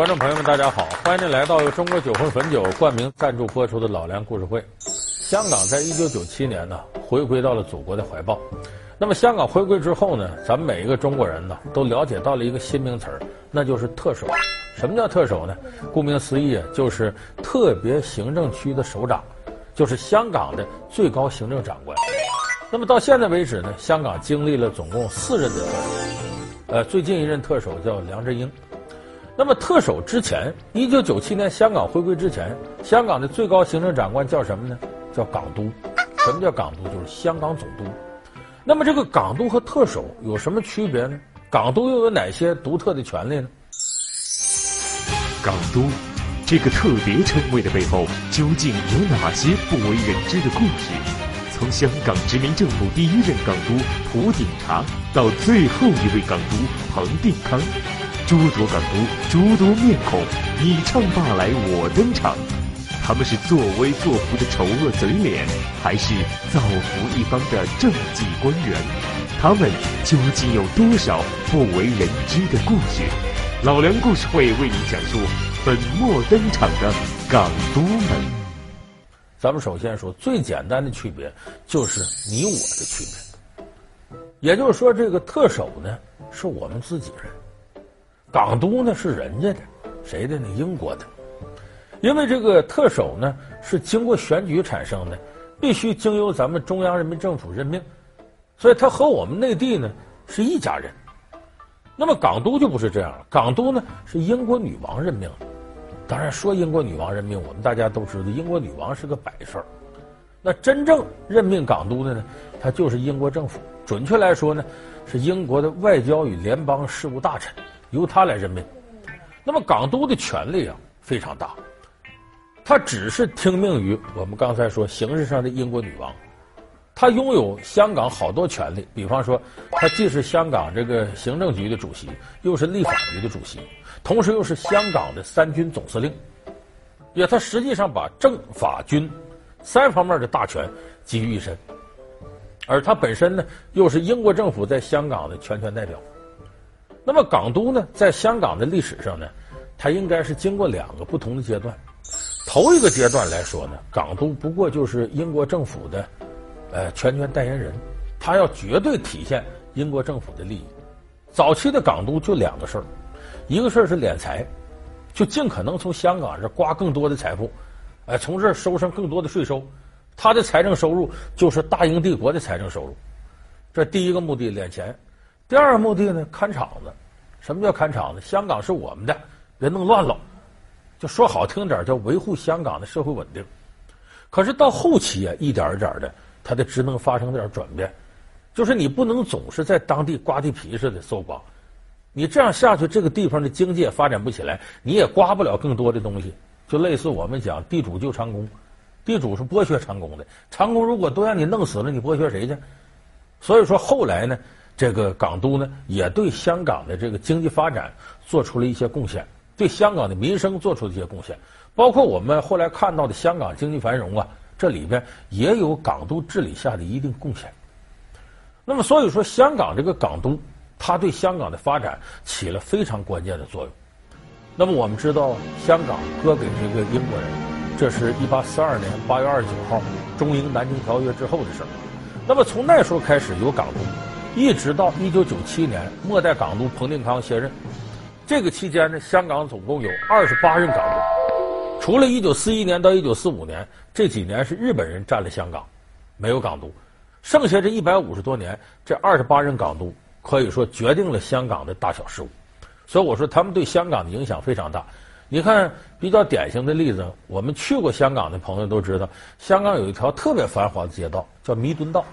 观众朋友们，大家好，欢迎您来到由中国酒魂汾酒冠名赞助播出的《老梁故事会》。香港在一九九七年呢，回归到了祖国的怀抱。那么，香港回归之后呢，咱们每一个中国人呢，都了解到了一个新名词儿，那就是特首。什么叫特首呢？顾名思义，就是特别行政区的首长，就是香港的最高行政长官。那么到现在为止呢，香港经历了总共四任的特首。呃，最近一任特首叫梁振英。那么特首之前，一九九七年香港回归之前，香港的最高行政长官叫什么呢？叫港督。什么叫港督？就是香港总督。那么这个港督和特首有什么区别呢？港督又有哪些独特的权利呢？港督这个特别称谓的背后，究竟有哪些不为人知的故事？从香港殖民政府第一任港督蒲鼎茶，到最后一位港督彭定康。诸多港督，诸多面孔，你唱罢来我登场。他们是作威作福的丑恶嘴脸，还是造福一方的政绩官员？他们究竟有多少不为人知的故事？老梁故事会为您讲述本末登场的港督们。咱们首先说最简单的区别，就是你我的区别。也就是说，这个特首呢，是我们自己人。港督呢是人家的，谁的呢？英国的，因为这个特首呢是经过选举产生的，必须经由咱们中央人民政府任命，所以他和我们内地呢是一家人。那么港督就不是这样了，港督呢是英国女王任命的。当然说英国女王任命，我们大家都知道，英国女王是个摆设。那真正任命港督的呢，他就是英国政府，准确来说呢，是英国的外交与联邦事务大臣。由他来任命，那么港督的权力啊非常大，他只是听命于我们刚才说形式上的英国女王，他拥有香港好多权力，比方说他既是香港这个行政局的主席，又是立法局的主席，同时又是香港的三军总司令，也他实际上把政法军三方面的大权集于一身，而他本身呢又是英国政府在香港的全权代表。那么港督呢，在香港的历史上呢，他应该是经过两个不同的阶段。头一个阶段来说呢，港督不过就是英国政府的，呃，全权代言人，他要绝对体现英国政府的利益。早期的港督就两个事儿，一个事儿是敛财，就尽可能从香港这刮更多的财富，哎、呃，从这儿收上更多的税收，他的财政收入就是大英帝国的财政收入。这第一个目的，敛钱。第二个目的呢，看场子。什么叫看场子？香港是我们的，别弄乱了。就说好听点，叫维护香港的社会稳定。可是到后期啊，一点一点的，他的职能发生点转变，就是你不能总是在当地刮地皮似的搜刮。你这样下去，这个地方的经济也发展不起来，你也刮不了更多的东西。就类似我们讲地主救长工，地主是剥削长工的，长工如果都让你弄死了，你剥削谁去？所以说后来呢。这个港督呢，也对香港的这个经济发展做出了一些贡献，对香港的民生做出了一些贡献，包括我们后来看到的香港经济繁荣啊，这里边也有港督治理下的一定贡献。那么，所以说香港这个港督，他对香港的发展起了非常关键的作用。那么，我们知道香港割给这个英国人，这是一八四二年八月二十九号中英南京条约之后的事儿。那么，从那时候开始有港督。一直到一九九七年，末代港督彭定康卸任，这个期间呢，香港总共有二十八任港督，除了一九四一年到一九四五年这几年是日本人占了香港，没有港督，剩下这一百五十多年，这二十八任港督可以说决定了香港的大小事务，所以我说他们对香港的影响非常大。你看比较典型的例子，我们去过香港的朋友都知道，香港有一条特别繁华的街道叫弥敦道。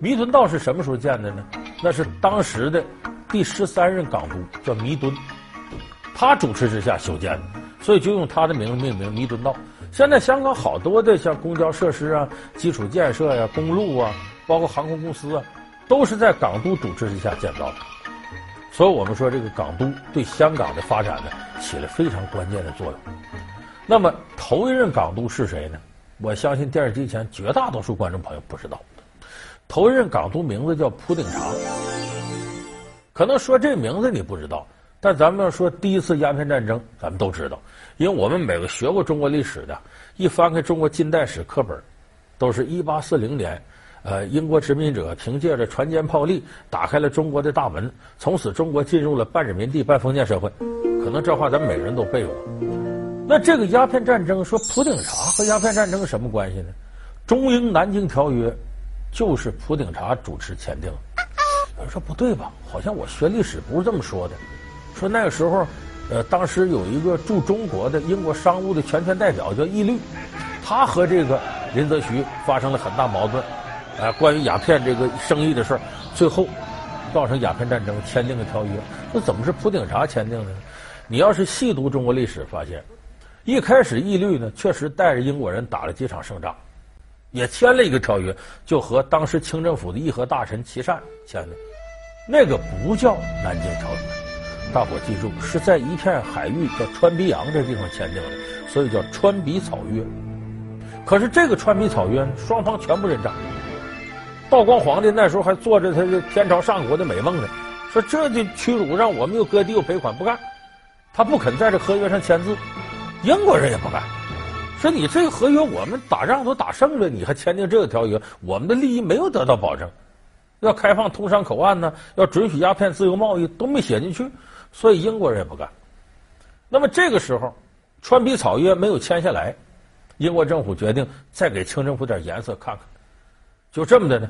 弥敦道是什么时候建的呢？那是当时的第十三任港督叫弥敦，他主持之下修建的，所以就用他的名字命名弥敦道。现在香港好多的像公交设施啊、基础建设呀、公路啊，包括航空公司啊，都是在港督主持之下建造的。所以我们说，这个港督对香港的发展呢，起了非常关键的作用。那么头一任港督是谁呢？我相信电视机前绝大多数观众朋友不知道。头一任港督名字叫蒲鼎茶，可能说这名字你不知道，但咱们要说第一次鸦片战争，咱们都知道，因为我们每个学过中国历史的，一翻开中国近代史课本，都是一八四零年，呃，英国殖民者凭借着船坚炮利，打开了中国的大门，从此中国进入了半殖民地半封建社会。可能这话咱们每个人都背过。那这个鸦片战争，说普顶茶和鸦片战争什么关系呢？中英南京条约就是普顶察主持签订。有人说不对吧？好像我学历史不是这么说的。说那个时候，呃，当时有一个驻中国的英国商务的全权代表叫义律，他和这个林则徐发生了很大矛盾，啊，关于鸦片这个生意的事儿，最后造成鸦片战争，签订了条约。那怎么是普顶察签订的呢？你要是细读中国历史，发现一开始义律呢确实带着英国人打了几场胜仗，也签了一个条约，就和当时清政府的议和大臣琦善签的，那个不叫南京条约。大伙记住，是在一片海域叫穿鼻洋这地方签订的，所以叫穿鼻草约。可是这个穿鼻草约，双方全部认账。道光皇帝那时候还做着他这天朝上国的美梦呢，说这就屈辱，让我们又割地又赔款，不干。他不肯在这合约上签字，英国人也不干，说你这个合约我们打仗都打胜了，你还签订这个条约，我们的利益没有得到保证。要开放通商口岸呢，要准许鸦片自由贸易都没写进去。所以英国人也不干。那么这个时候，穿鼻草约没有签下来，英国政府决定再给清政府点颜色看看。就这么的呢，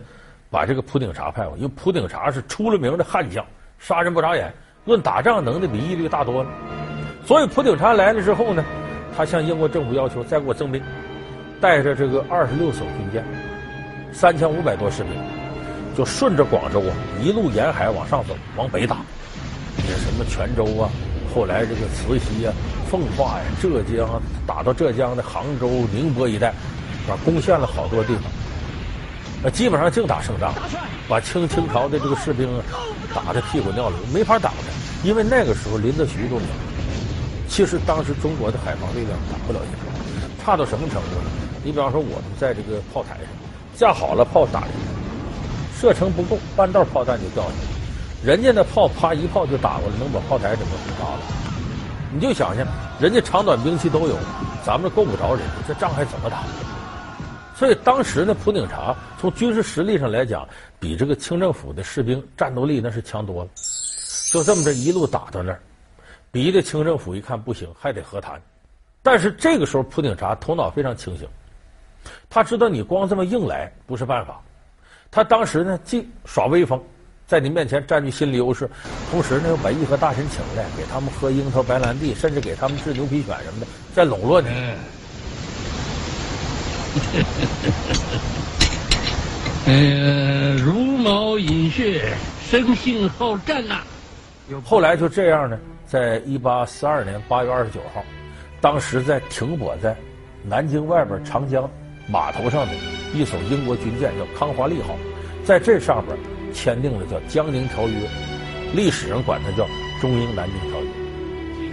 把这个普顶察派过，因为普顶察是出了名的悍将，杀人不眨眼，论打仗能力比毅力大多了。所以普顶察来了之后呢，他向英国政府要求再给我增兵，带着这个二十六艘军舰，三千五百多士兵，就顺着广州啊，一路沿海往上走，往北打。什么泉州啊，后来这个慈溪啊、奉化呀、浙江啊，打到浙江的杭州、宁波一带，啊，攻陷了好多地方。那基本上净打胜仗，把清清朝的这个士兵打得屁滚尿流，没法打的。因为那个时候林则徐都没有。其实当时中国的海防力量打不了英国，差到什么程度呢？你比方说我们在这个炮台上架好了炮打人，射程不够，半道炮弹就掉下来。人家那炮啪一炮就打过来，能把炮台整个轰塌了。你就想想，人家长短兵器都有，咱们够不着人家，这仗还怎么打？所以当时呢，普顶察从军事实力上来讲，比这个清政府的士兵战斗力那是强多了。就这么着一路打到那儿，逼得清政府一看不行，还得和谈。但是这个时候，普顶察头脑非常清醒，他知道你光这么硬来不是办法。他当时呢，既耍威风。在你面前占据心理优势，同时呢又把义和大臣请来，给他们喝樱桃白兰地，甚至给他们治牛皮癣什么的，在笼络你。呃，茹毛饮血，生性好战呐、啊。后来就这样呢，在一八四二年八月二十九号，当时在停泊在南京外边长江码头上的一艘英国军舰叫康华丽号，在这上边。签订了叫《江宁条约》，历史上管它叫《中英南京条约》。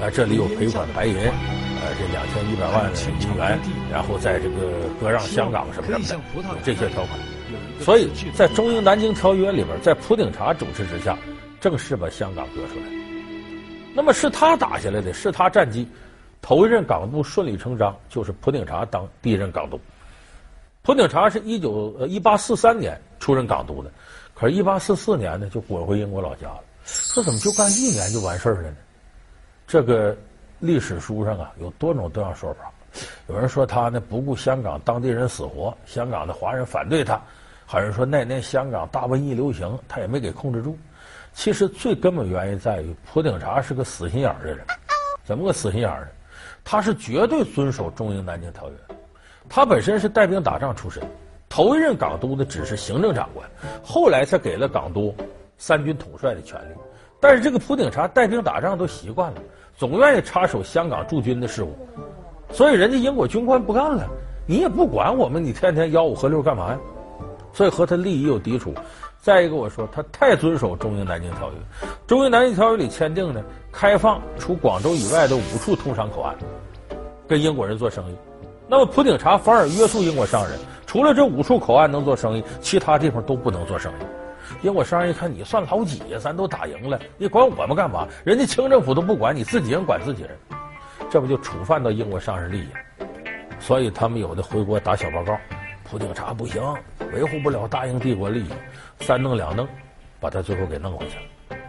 啊，这里有赔款白银，呃，这两千一百万银元，然后在这个割让香港什么什么的，有这些条款。所以在《中英南京条约》里边，在普顶茶主持之下，正式把香港割出来。那么是他打下来的，是他战绩，头一任港督顺理成章就是普顶察当第一任港督。普顶察是一九呃一八四三年出任港督的。可是，一八四四年呢，就滚回英国老家了。说怎么就干一年就完事儿了呢？这个历史书上啊，有多种多样说法。有人说他呢不顾香港当地人死活，香港的华人反对他；还有人说那年香港大瘟疫流行，他也没给控制住。其实最根本原因在于普顶察是个死心眼儿的人。怎么个死心眼儿呢？他是绝对遵守《中英南京条约》，他本身是带兵打仗出身。头一任港督的只是行政长官，后来才给了港督三军统帅的权利。但是这个普顶察带兵打仗都习惯了，总愿意插手香港驻军的事务，所以人家英国军官不干了，你也不管我们，你天天吆五喝六干嘛呀？所以和他利益有抵触。再一个，我说他太遵守《中英南京条约》，《中英南京条约》里签订的开放除广州以外的五处通商口岸，跟英国人做生意。那么普顶察反而约束英国商人。除了这五处口岸能做生意，其他地方都不能做生意。英国商人一看你算老几呀？咱都打赢了，你管我们干嘛？人家清政府都不管你自己人管自己人，这不就触犯到英国商人利益？所以他们有的回国打小报告，普鼎查不行，维护不了大英帝国利益，三弄两弄，把他最后给弄回去了。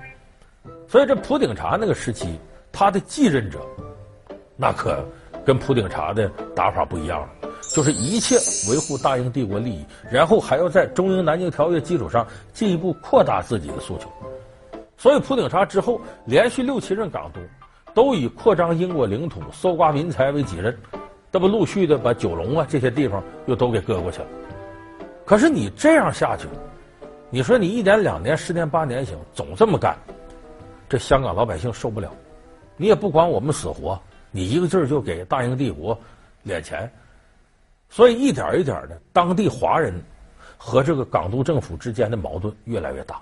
所以这普鼎查那个时期，他的继任者，那可跟普鼎查的打法不一样了。就是一切维护大英帝国利益，然后还要在中英南京条约基础上进一步扩大自己的诉求。所以普鼎查之后，连续六七任港督都以扩张英国领土、搜刮民财为己任，这不陆续的把九龙啊这些地方又都给割过去了。可是你这样下去，你说你一年两年、十年八年行，总这么干，这香港老百姓受不了。你也不管我们死活，你一个劲儿就给大英帝国敛钱。所以一点一点的，当地华人和这个港督政府之间的矛盾越来越大。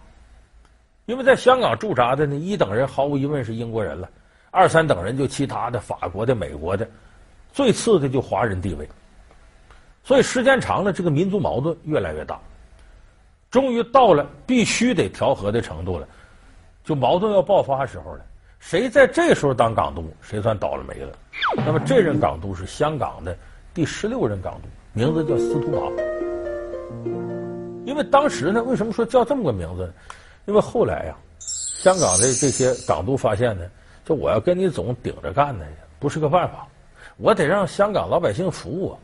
因为在香港驻扎的呢，一等人毫无疑问是英国人了，二三等人就其他的法国的、美国的，最次的就华人地位。所以时间长了，这个民族矛盾越来越大，终于到了必须得调和的程度了，就矛盾要爆发时候了。谁在这时候当港督，谁算倒了霉了。那么这任港督是香港的。第十六任港督名字叫司徒马，因为当时呢，为什么说叫这么个名字呢？因为后来呀，香港的这些港督发现呢，就我要跟你总顶着干呢，不是个办法，我得让香港老百姓服我。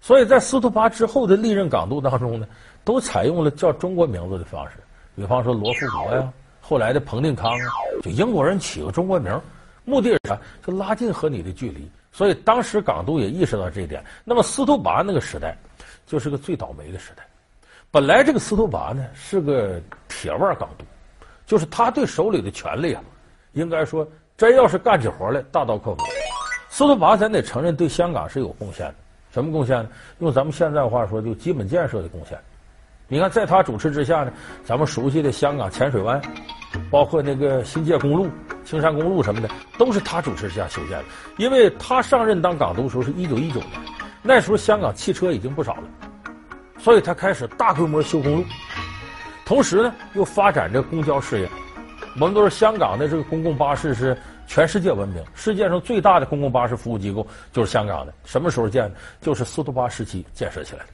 所以在司徒拔之后的历任港督当中呢，都采用了叫中国名字的方式，比方说罗富国呀，后来的彭定康啊，就英国人起个中国名，目的是啥？就拉近和你的距离。所以当时港督也意识到这一点。那么司徒拔那个时代，就是个最倒霉的时代。本来这个司徒拔呢是个铁腕港督，就是他对手里的权力啊，应该说真要是干起活来大刀阔斧。司徒拔咱得承认对香港是有贡献的。什么贡献呢？用咱们现在话说，就基本建设的贡献。你看，在他主持之下呢，咱们熟悉的香港浅水湾，包括那个新界公路、青山公路什么的，都是他主持之下修建的。因为他上任当港督的时候是一九一九年，那时候香港汽车已经不少了，所以他开始大规模修公路，同时呢又发展这公交事业。我们都是香港的这个公共巴士是全世界闻名，世界上最大的公共巴士服务机构就是香港的。什么时候建的？就是司徒拔时期建设起来的。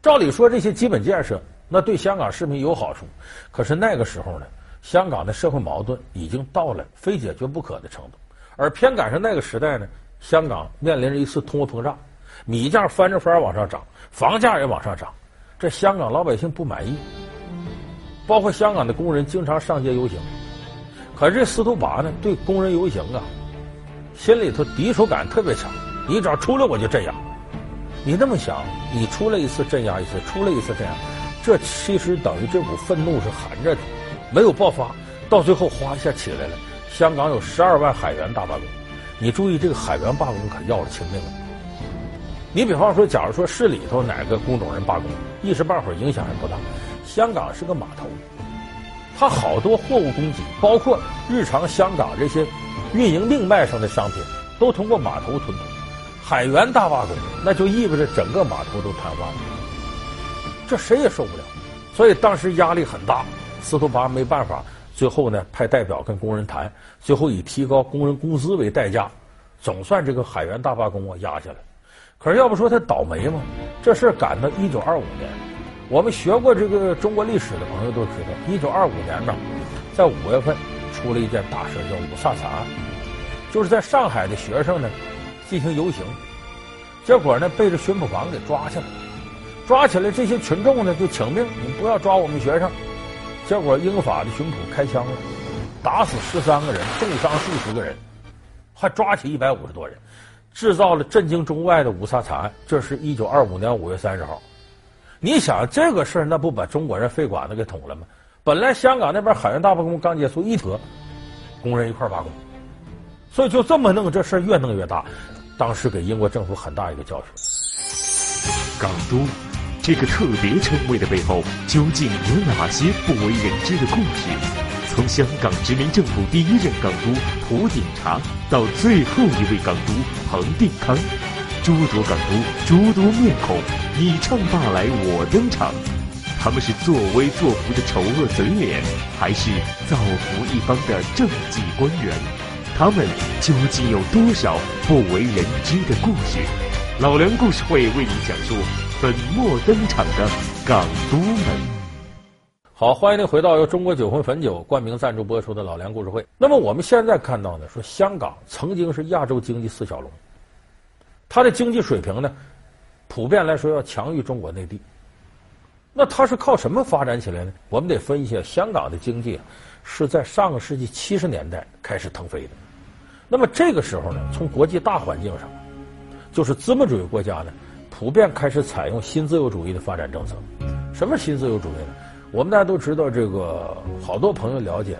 照理说，这些基本建设那对香港市民有好处，可是那个时候呢，香港的社会矛盾已经到了非解决不可的程度，而偏赶上那个时代呢，香港面临着一次通货膨胀，米价翻着番往上涨，房价也往上涨，这香港老百姓不满意，包括香港的工人经常上街游行，可是这司徒拔呢，对工人游行啊，心里头敌手感特别强，你只要出来我就镇压。你那么想，你出来一次镇压一次，出来一次镇压，这其实等于这股愤怒是含着的，没有爆发，到最后哗一下起来了。香港有十二万海员大罢工，你注意这个海员罢工可要了亲命了。你比方说，假如说市里头哪个工种人罢工，一时半会儿影响还不大。香港是个码头，它好多货物供给，包括日常香港这些运营命脉上的商品，都通过码头吞。海员大罢工，那就意味着整个码头都瘫痪了，这谁也受不了，所以当时压力很大。司徒拔没办法，最后呢派代表跟工人谈，最后以提高工人工资为代价，总算这个海员大罢工啊压下来。可是要不说他倒霉嘛，这事赶到一九二五年，我们学过这个中国历史的朋友都知道，一九二五年呢，在五月份出了一件大事，叫五卅惨案，就是在上海的学生呢。进行游行，结果呢被这巡捕房给抓起来，抓起来这些群众呢就请命，你不要抓我们学生。结果英法的巡捕开枪了，打死十三个人，重伤数十个人，还抓起一百五十多人，制造了震惊中外的五卅惨案。这是一九二五年五月三十号。你想这个事儿，那不把中国人肺管子给捅了吗？本来香港那边海员大罢工刚结束，一扯，工人一块罢工，所以就这么弄，这事儿越弄越大。当时给英国政府很大一个教训。港督这个特别称谓的背后，究竟有哪些不为人知的故事？从香港殖民政府第一任港督普鼎查到最后一位港督彭定康，诸多港督，诸多面孔，你唱罢来我登场。他们是作威作福的丑恶嘴脸，还是造福一方的政绩官员？他们究竟有多少不为人知的故事？老梁故事会为您讲述本末登场的港督们。好，欢迎您回到由中国酒魂汾酒冠名赞助播出的老梁故事会。那么我们现在看到呢，说香港曾经是亚洲经济四小龙，它的经济水平呢，普遍来说要强于中国内地。那它是靠什么发展起来呢？我们得分析，香港的经济是在上个世纪七十年代开始腾飞的。那么这个时候呢，从国际大环境上，就是资本主义国家呢，普遍开始采用新自由主义的发展政策。什么新自由主义呢？我们大家都知道，这个好多朋友了解，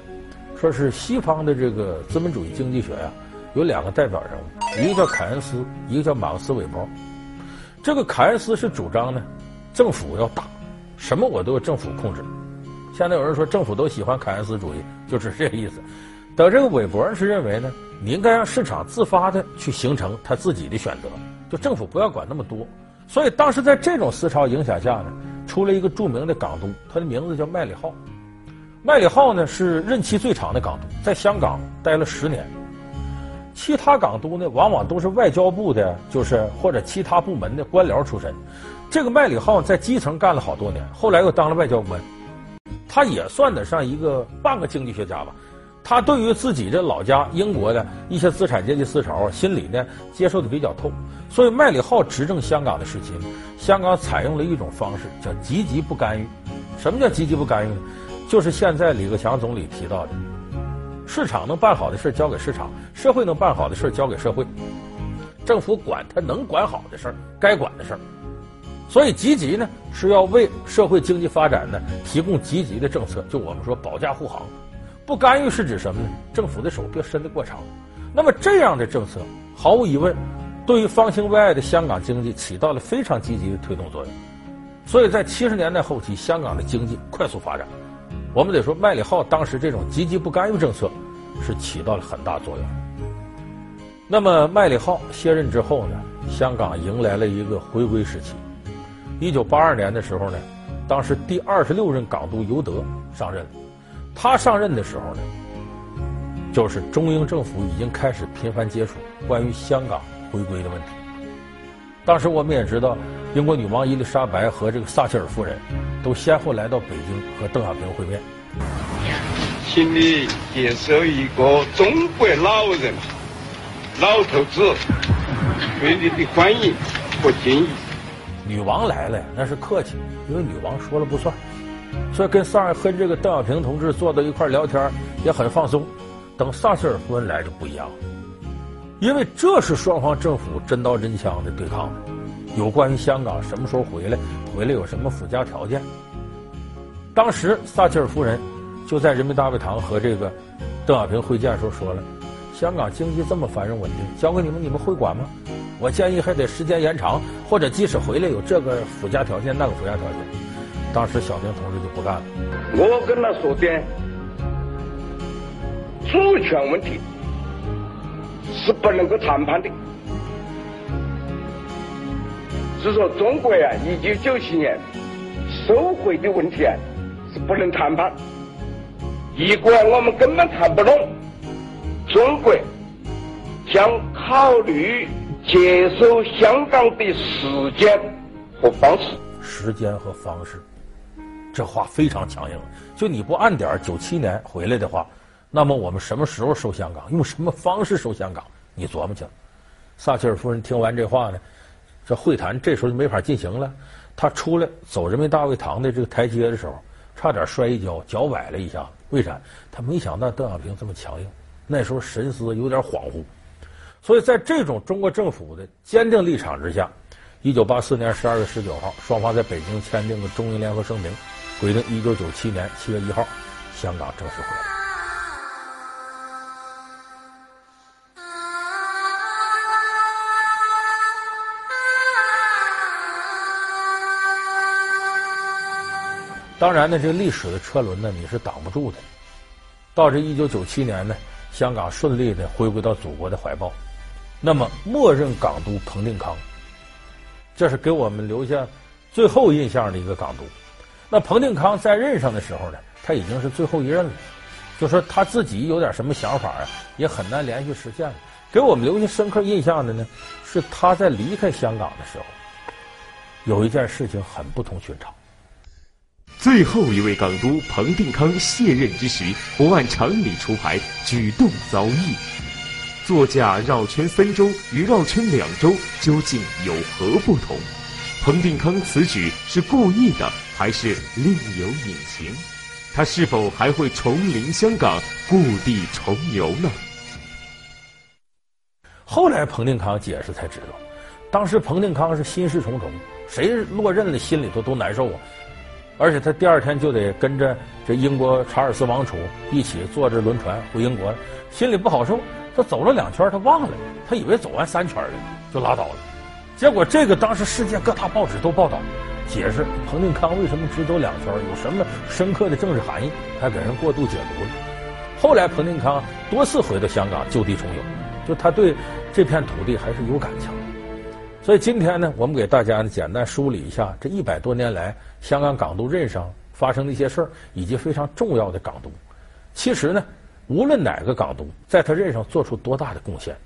说是西方的这个资本主义经济学呀，有两个代表人物，一个叫凯恩斯，一个叫马克思韦伯。这个凯恩斯是主张呢，政府要大，什么我都有政府控制。现在有人说政府都喜欢凯恩斯主义，就是这个意思。等这个韦伯是认为呢，你应该让市场自发的去形成他自己的选择，就政府不要管那么多。所以当时在这种思潮影响下呢。出了一个著名的港督，他的名字叫麦理浩。麦理浩呢是任期最长的港督，在香港待了十年。其他港督呢，往往都是外交部的，就是或者其他部门的官僚出身。这个麦理浩在基层干了好多年，后来又当了外交官。他也算得上一个半个经济学家吧。他对于自己的老家英国的一些资产阶级思潮，心理呢接受的比较透，所以麦理浩执政香港的时期，香港采用了一种方式，叫积极不干预。什么叫积极不干预呢？就是现在李克强总理提到的，市场能办好的事交给市场，社会能办好的事交给社会，政府管他能管好的事儿，该管的事儿。所以积极呢是要为社会经济发展呢提供积极的政策，就我们说保驾护航。不干预是指什么呢？政府的手别伸得过长。那么这样的政策，毫无疑问，对于方兴未艾的香港经济起到了非常积极的推动作用。所以在七十年代后期，香港的经济快速发展。我们得说，麦理浩当时这种积极不干预政策是起到了很大作用。那么麦理浩卸任之后呢，香港迎来了一个回归时期。一九八二年的时候呢，当时第二十六任港督尤德上任了。他上任的时候呢，就是中英政府已经开始频繁接触关于香港回归的问题。当时我们也知道，英国女王伊丽莎白和这个撒切尔夫人都先后来到北京和邓小平会面。请你接受一个中国老人、老头子对你的欢迎和敬意。女王来了，那是客气，因为女王说了不算。所以跟萨尔和这个邓小平同志坐到一块聊天也很放松。等撒切尔夫人来就不一样了，因为这是双方政府真刀真枪的对抗。有关于香港什么时候回来，回来有什么附加条件。当时撒切尔夫人就在人民大会堂和这个邓小平会见时候说了：“香港经济这么繁荣稳定，交给你们，你们会管吗？我建议还得时间延长，或者即使回来有这个附加条件，那个附加条件。”当时小平同志就不干了。我跟他说的，主权问题是不能够谈判的。是说中国啊，一九九七年收回的问题啊，是不能谈判。一个我们根本谈不拢，中国将考虑接收香港的时间和方式。时间和方式。这话非常强硬，就你不按点九七年回来的话，那么我们什么时候收香港，用什么方式收香港，你琢磨去。撒切尔夫人听完这话呢，这会谈这时候就没法进行了。他出来走人民大会堂的这个台阶的时候，差点摔一跤，脚崴了一下。为啥？他没想到邓小平这么强硬，那时候神思有点恍惚。所以在这种中国政府的坚定立场之下，一九八四年十二月十九号，双方在北京签订了中英联合声明。规定，一九九七年七月一号，香港正式回来。当然呢，这个历史的车轮呢，你是挡不住的。到这一九九七年呢，香港顺利的回归到祖国的怀抱。那么，默认港督彭定康，这是给我们留下最后印象的一个港督。那彭定康在任上的时候呢，他已经是最后一任了，就说他自己有点什么想法啊，也很难连续实现了。给我们留下深刻印象的呢，是他在离开香港的时候，有一件事情很不同寻常。最后一位港督彭定康卸任之时，不按常理出牌，举动遭议。座驾绕圈三周与绕圈两周究竟有何不同？彭定康此举是故意的，还是另有隐情？他是否还会重临香港，故地重游呢？后来彭定康解释才知道，当时彭定康是心事重重，谁落任了心里头都难受啊。而且他第二天就得跟着这英国查尔斯王储一起坐着轮船回英国，心里不好受。他走了两圈，他忘了，他以为走完三圈了，就拉倒了。结果这个当时世界各大报纸都报道，解释彭定康为什么只走两圈，有什么深刻的政治含义，还给人过度解读了。后来彭定康多次回到香港就地重游，就他对这片土地还是有感情。所以今天呢，我们给大家呢简单梳理一下这一百多年来香港港督任上发生的一些事儿，以及非常重要的港督。其实呢，无论哪个港督在他任上做出多大的贡献，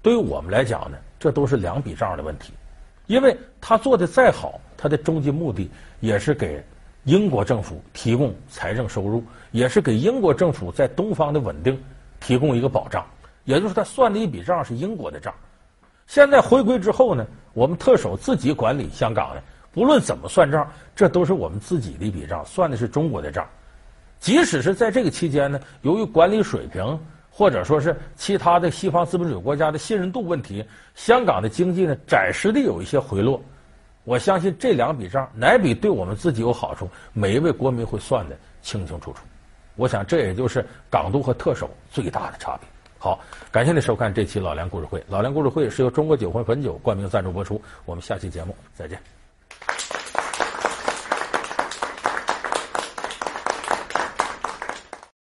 对于我们来讲呢，这都是两笔账的问题。因为他做的再好，他的终极目的也是给英国政府提供财政收入，也是给英国政府在东方的稳定提供一个保障。也就是他算的一笔账是英国的账。现在回归之后呢，我们特首自己管理香港呢，不论怎么算账，这都是我们自己的一笔账，算的是中国的账。即使是在这个期间呢，由于管理水平或者说是其他的西方资本主义国家的信任度问题，香港的经济呢暂时的有一些回落。我相信这两笔账哪笔对我们自己有好处，每一位国民会算得清清楚楚。我想这也就是港督和特首最大的差别。好，感谢您收看这期老梁故事会。老梁故事会是由中国酒魂汾酒冠名赞助播出。我们下期节目再见。